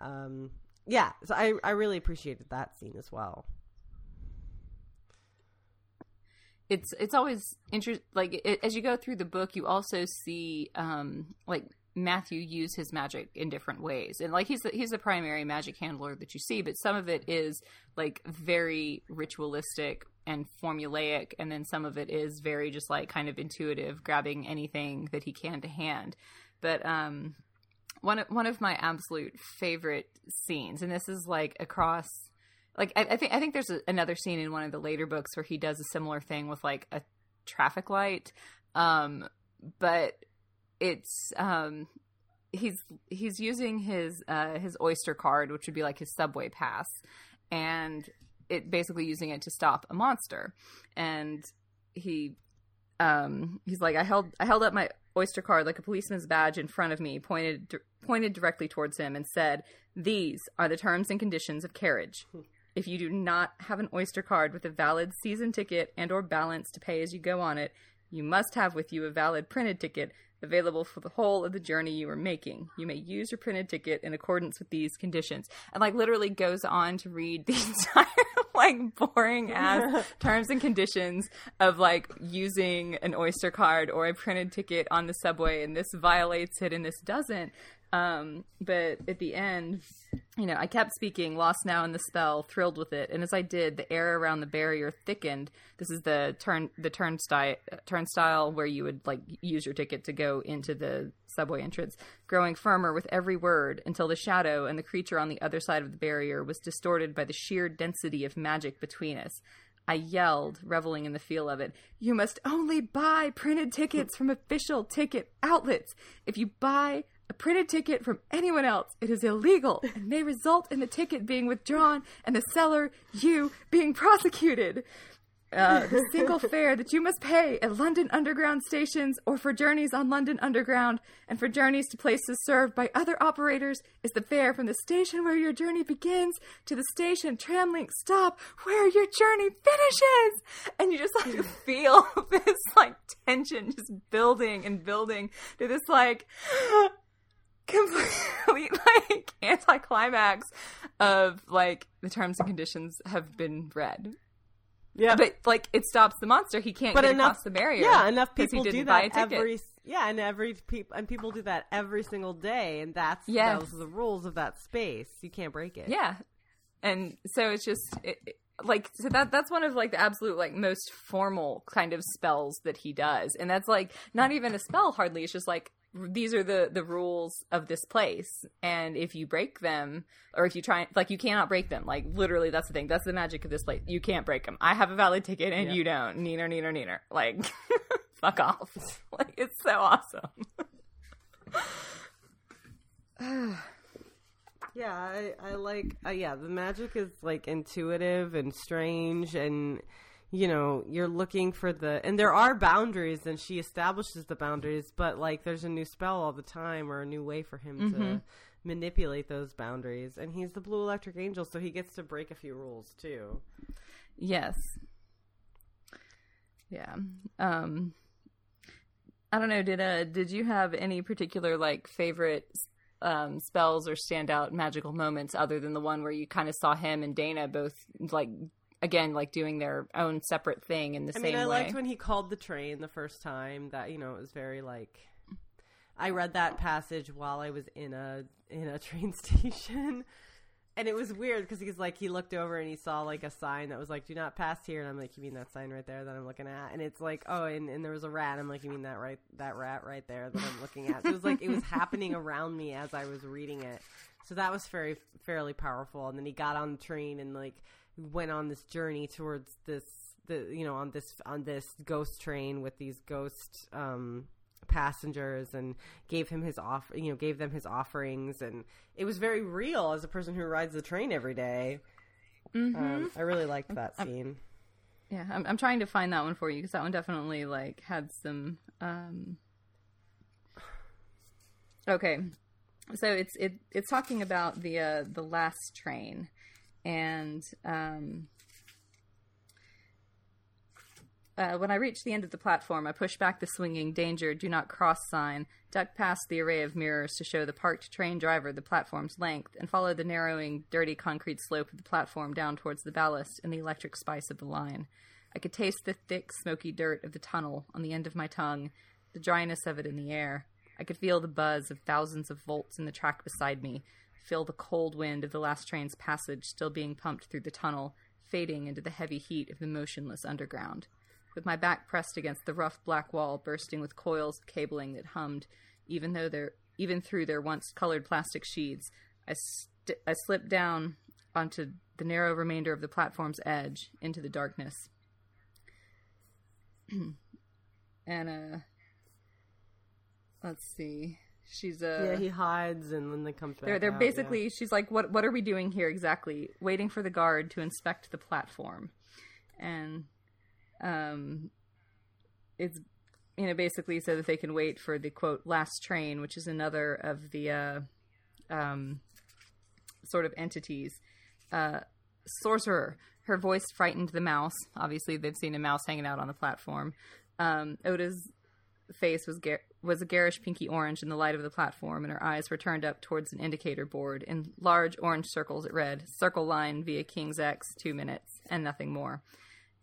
Um, yeah, so I I really appreciated that scene as well. It's it's always interesting. Like it, as you go through the book, you also see um, like Matthew use his magic in different ways. And like he's the, he's the primary magic handler that you see, but some of it is like very ritualistic and formulaic and then some of it is very just like kind of intuitive, grabbing anything that he can to hand. But um one of, one of my absolute favorite scenes and this is like across like I, I think I think there's a, another scene in one of the later books where he does a similar thing with like a traffic light um but it's um he's he's using his uh his oyster card which would be like his subway pass and it basically using it to stop a monster. And he um he's like i held i held up my oyster card like a policeman's badge in front of me pointed pointed directly towards him and said these are the terms and conditions of carriage. If you do not have an oyster card with a valid season ticket and or balance to pay as you go on it you must have with you a valid printed ticket available for the whole of the journey you are making. You may use your printed ticket in accordance with these conditions. And like literally goes on to read the [LAUGHS] entire like boring ass [LAUGHS] terms and conditions of like using an Oyster card or a printed ticket on the subway and this violates it and this doesn't. Um, but at the end, you know, I kept speaking, lost now in the spell, thrilled with it, and as I did, the air around the barrier thickened. This is the turn the turnstile turnstile where you would like use your ticket to go into the subway entrance, growing firmer with every word until the shadow and the creature on the other side of the barrier was distorted by the sheer density of magic between us. I yelled, reveling in the feel of it. You must only buy printed tickets from official ticket outlets. If you buy a printed ticket from anyone else. It is illegal [LAUGHS] and may result in the ticket being withdrawn and the seller, you, being prosecuted. Uh, the single [LAUGHS] fare that you must pay at London Underground stations or for journeys on London Underground and for journeys to places served by other operators is the fare from the station where your journey begins to the station tramlink stop where your journey finishes. And you just like [LAUGHS] feel this like tension just building and building to this like complete [LAUGHS] like anticlimax of like the terms and conditions have been read. Yeah, but like it stops the monster. He can't but get enough, across the barrier. Yeah, enough people do that every. Yeah, and every people and people do that every single day, and that's yes. those are the rules of that space. You can't break it. Yeah, and so it's just it, it, like so that that's one of like the absolute like most formal kind of spells that he does, and that's like not even a spell hardly. It's just like these are the the rules of this place. And if you break them or if you try like you cannot break them. Like literally that's the thing. That's the magic of this place. You can't break them i have a valid ticket and yeah. you don't. Neener neener neener. Like [LAUGHS] fuck off. [LAUGHS] Like it's so awesome. [SIGHS] Yeah i i like uh, yeah the magic is like intuitive and strange and you know, you're looking for the and there are boundaries and she establishes the boundaries, but like there's a new spell all the time or a new way for him mm-hmm. to manipulate those boundaries. And he's the blue electric angel, so he gets to break a few rules too. Yes. Yeah. Um I don't know, did uh did you have any particular like favorite um, spells or standout magical moments other than the one where you kind of saw him and Dana both like again like doing their own separate thing in the I same mean, I way. liked when he called the train the first time. That you know it was very like. I read that passage while I was in a in a [LAUGHS] train station, and it was weird because he's like he looked over and he saw like a sign that was like "Do not pass here," and I'm like, "You mean that sign right there that I'm looking at?" And it's like, "Oh," and, and there was a rat. I'm like, "You mean that right that rat right there that I'm looking at?" So it was like it was happening around me as I was reading it. So that was very fairly powerful. And then he got on the train and like went on this journey towards this the you know on this on this ghost train with these ghost um passengers and gave him his off you know gave them his offerings and it was very real as a person who rides the train every day. Mm-hmm. Um, I really liked that scene. I'm, yeah, I'm, I'm trying to find that one for you because that one definitely like had some. Um... Okay, so it's it it's talking about the uh, the last train and um, Uh, when I reach the end of the platform, I push back the swinging danger, do not cross sign, duck past the array of mirrors to show the parked train driver the platform's length, and follow the narrowing, dirty concrete slope of the platform down towards the ballast and the electric spice of the line. I could taste the thick, smoky dirt of the tunnel on the end of my tongue, the dryness of it in the air. I could feel the buzz of thousands of volts in the track beside me, feel the cold wind of the last train's passage still being pumped through the tunnel, fading into the heavy heat of the motionless underground with my back pressed against the rough black wall bursting with coils of cabling that hummed, even though they're even through their once colored plastic sheets. I, st- I slipped down onto the narrow remainder of the platform's edge into the darkness. [CLEARS THROAT] and uh let's see. She's uh Yeah, he hides and then they come back. They're they're out, basically yeah. she's like what what are we doing here exactly? Waiting for the guard to inspect the platform. And um, it's you know basically so that they can wait for the quote last train, which is another of the uh, um, sort of entities. Uh, sorcerer. Her voice frightened the mouse. Obviously, they've seen a mouse hanging out on the platform. Um, Oda's face was was a garish pinky orange in the light of the platform, and her eyes were turned up towards an indicator board. In large orange circles, it read "Circle line via King's X, two minutes, and nothing more."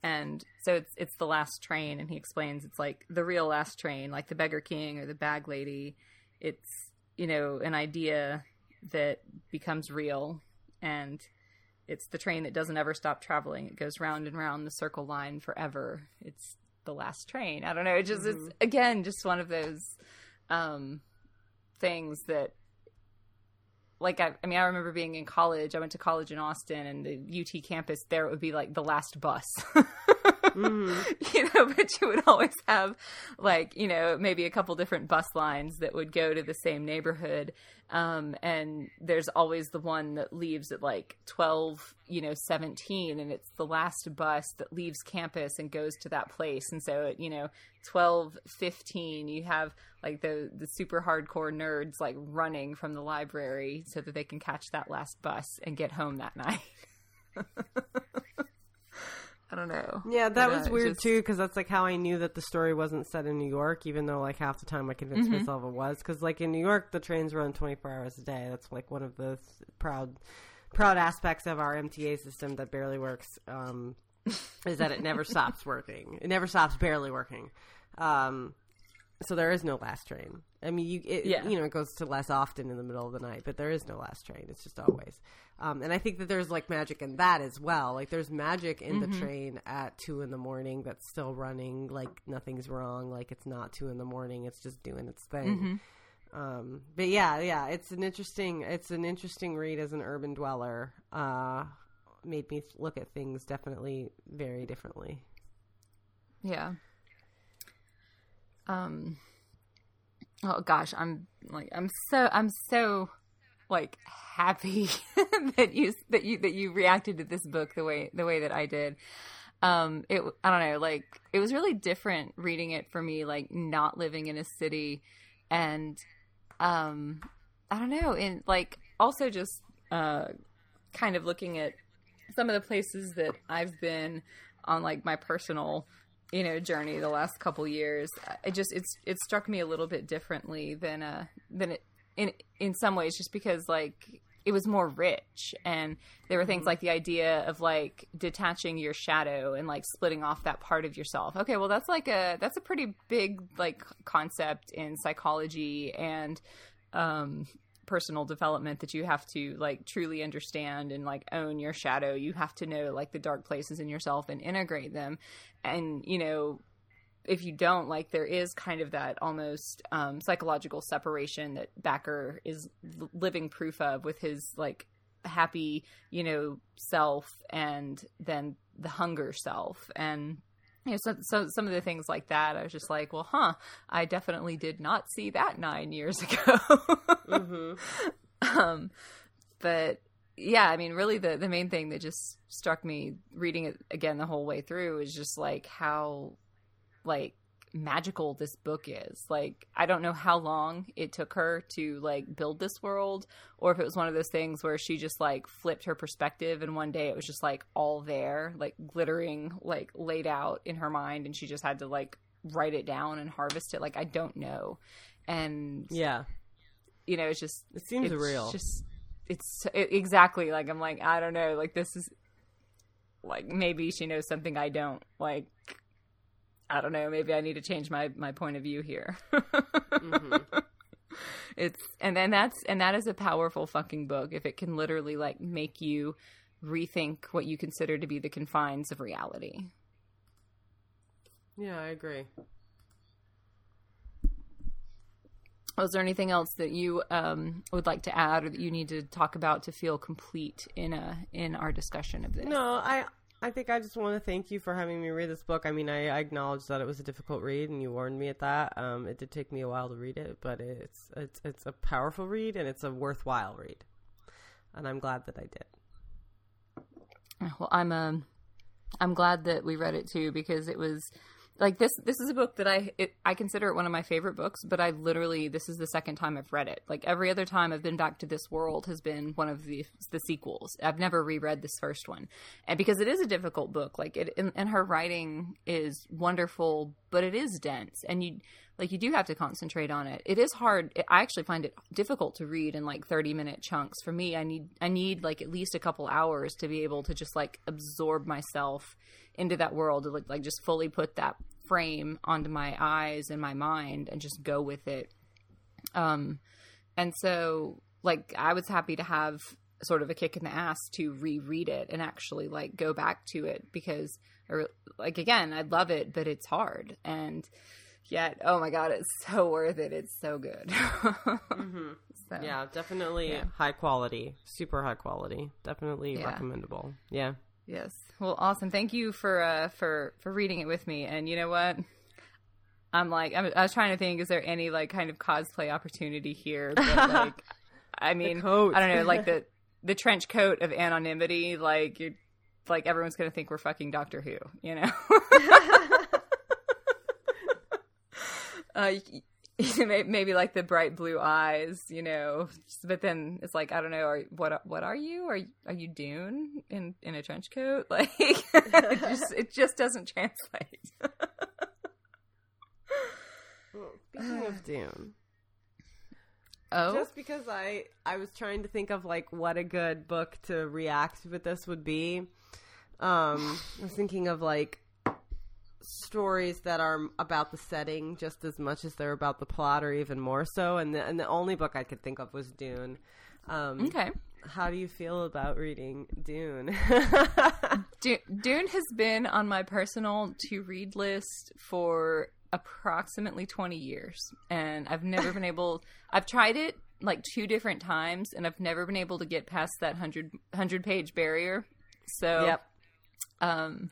and so it's it's the last train and he explains it's like the real last train like the beggar king or the bag lady it's you know an idea that becomes real and it's the train that doesn't ever stop traveling it goes round and round the circle line forever it's the last train. I don't know. It just mm-hmm. it's again just one of those um things that like I, I mean i remember being in college. I went to college in austin and the ut campus there would be like the last bus [LAUGHS] mm-hmm. [LAUGHS] you know but you would always have like you know maybe a couple different bus lines that would go to the same neighborhood um, and there's always the one that leaves at like 12 you know 17 and it's the last bus that leaves campus and goes to that place and so at you know 12 15 you have like the the super hardcore nerds like running from the library so that they can catch that last bus and get home that [LAUGHS] night I don't know. Yeah, that but, was uh, weird just... too because that's like how I knew that the story wasn't set in New York, even though like half the time I convinced mm-hmm. myself it was. Because like in New York, the trains run twenty four hours a day. That's like one of the proud proud aspects of our MTA system that barely works. Um, is that it never [LAUGHS] stops working. It never stops barely working. Um, so there is no last train. I mean, you it, yeah. you know it goes to less often in the middle of the night, but there is no last train. It's just always. Um, and I think that there's like magic in that as well. Like there's magic in mm-hmm. the train at two in the morning that's still running. Like nothing's wrong. Like it's not two in the morning. It's just doing its thing. Mm-hmm. Um, but yeah, yeah, it's an interesting. It's an interesting read as an urban dweller. Uh, made me look at things definitely very differently. Yeah. Um oh gosh, I'm like I'm so I'm so like happy [LAUGHS] that you that you that you reacted to this book the way the way that I did. Um it I don't know, like it was really different reading it for me like not living in a city and um I don't know, and like also just uh kind of looking at some of the places that I've been on like my personal you know journey the last couple years it just it's it struck me a little bit differently than uh than it in in some ways just because like it was more rich and there were things mm-hmm. like the idea of like detaching your shadow and like splitting off that part of yourself okay well that's like a that's a pretty big like concept in psychology and um personal development that you have to like truly understand and like own your shadow. You have to know like the dark places in yourself and integrate them. And, you know, if you don't, like there is kind of that almost um, psychological separation that Bakker is living proof of with his like happy, you know, self and then the hunger self. And you know, so, so some of the things like that, I was just like, well, huh, I definitely did not see that nine years [LAUGHS] ago. mm-hmm. [LAUGHS] um, but yeah, I mean, really, the the main thing that just struck me reading it again the whole way through is just like how, like, magical this book is. Like I don't know how long it took her to like build this world or if it was one of those things where she just like flipped her perspective and one day it was just like all there, like glittering, like laid out in her mind and she just had to like write it down and harvest it. Like I don't know. And yeah. You know, it's just it seems it's real. Just it's it, exactly like I'm like I don't know, like this is like maybe she knows something I don't. Like I don't know, maybe I need to change my my point of view here. mm-hmm. It's and then that's and that is a powerful fucking book if it can literally like make you rethink what you consider to be the confines of reality. Yeah, I agree. Was there anything else that you um, would like to add, or that you need to talk about to feel complete in a in our discussion of this? No, I I think I just want to thank you for having me read this book. I mean, I, I acknowledge that it was a difficult read, and you warned me at that. Um, it did take me a while to read it, but it's it's it's a powerful read and it's a worthwhile read, and I'm glad that I did. Well, I'm um, I'm glad that we read it too because it was like this this is a book that I it, I consider it one of my favorite books, but I literally this is the second time I've read it. Like every other time I've been back to this world has been one of the the sequels. I've never reread this first one, and because it is a difficult book, like it and, and her writing is wonderful, but it is dense, and you like you do have to concentrate on it. It is hard. I actually find it difficult to read in like 30 minute chunks. For me, I need I need like at least a couple hours to be able to just like absorb myself into that world like, like just fully put that frame onto my eyes and my mind and just go with it. Um, and so like I was happy to have sort of a kick in the ass to reread it and actually like go back to it because or like again I love it but it's hard and yet oh my god it's so worth it it's so good [LAUGHS] mm-hmm. so, yeah definitely yeah. high quality super high quality definitely yeah. recommendable yeah Yes. Well, awesome. Thank you for uh for for reading it with me. And you know what? I'm like I'm, i was trying to think is there any like kind of cosplay opportunity here but [LAUGHS] like I mean I don't know like the [LAUGHS] the trench coat of anonymity like you're like everyone's going to think we're fucking Doctor Who, you know. [LAUGHS] uh, [LAUGHS] maybe like the bright blue eyes, you know. But then it's like I don't know. Are, what what are you? Are are you Dune in in a trench coat? [LAUGHS] Like it just it just doesn't translate. well, speaking of Dune. Oh, just because I I was trying to think of like what a good book to react with this would be. Um, I was thinking of like stories that are about the setting just as much as they're about the plot, or even more so. And the, and the only book I could think of was Dune. Um, okay. How do you feel about reading Dune? [LAUGHS] Dune has been on my personal to read list for approximately 20 years and I've never been able I've tried it like two different times and I've never been able to get past that 100 100 page barrier. So Yep. Um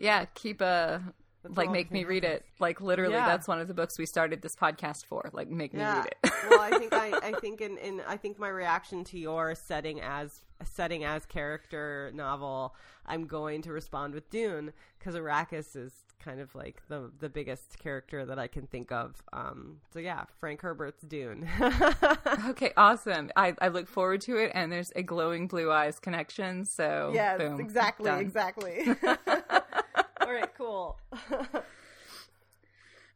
yeah, keep a that's like make me read it. Like literally, yeah. that's one of the books we started this podcast for. Like make me read it. well, I think I, [LAUGHS] I think in, in I think my reaction to your setting as setting as character novel, I'm going to respond with Dune because Arrakis is kind of like the the biggest character that I can think of. Um, so yeah, Frank Herbert's Dune. [LAUGHS] okay, awesome. I, I look forward to it, and there's a glowing blue eyes connection. So yes, boom, exactly, done. exactly. [LAUGHS] All right, cool. [LAUGHS]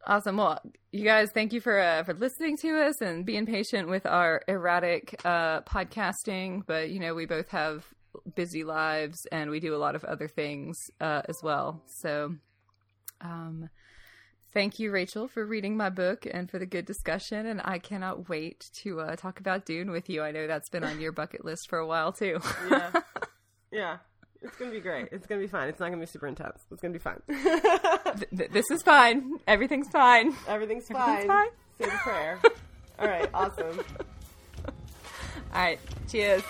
awesome. Well, you guys, thank you for uh, for listening to us and being patient with our erratic uh, podcasting. But you know, we both have busy lives and we do a lot of other things uh, as well. So, um, thank you, Rachel, for reading my book and for the good discussion. And I cannot wait to uh, talk about Dune with you. I know that's been on your bucket list for a while too. yeah. [LAUGHS] Yeah. It's gonna be great. It's gonna be fine. It's not gonna be super intense. It's gonna be fine. [LAUGHS] Th- this is fine. Everything's fine. Everything's fine. Everything's fine. Say the prayer. [LAUGHS] All right. Awesome. All right. Cheers.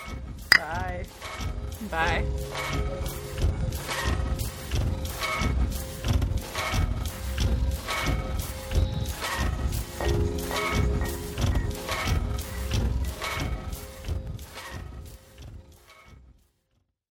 Bye. Bye.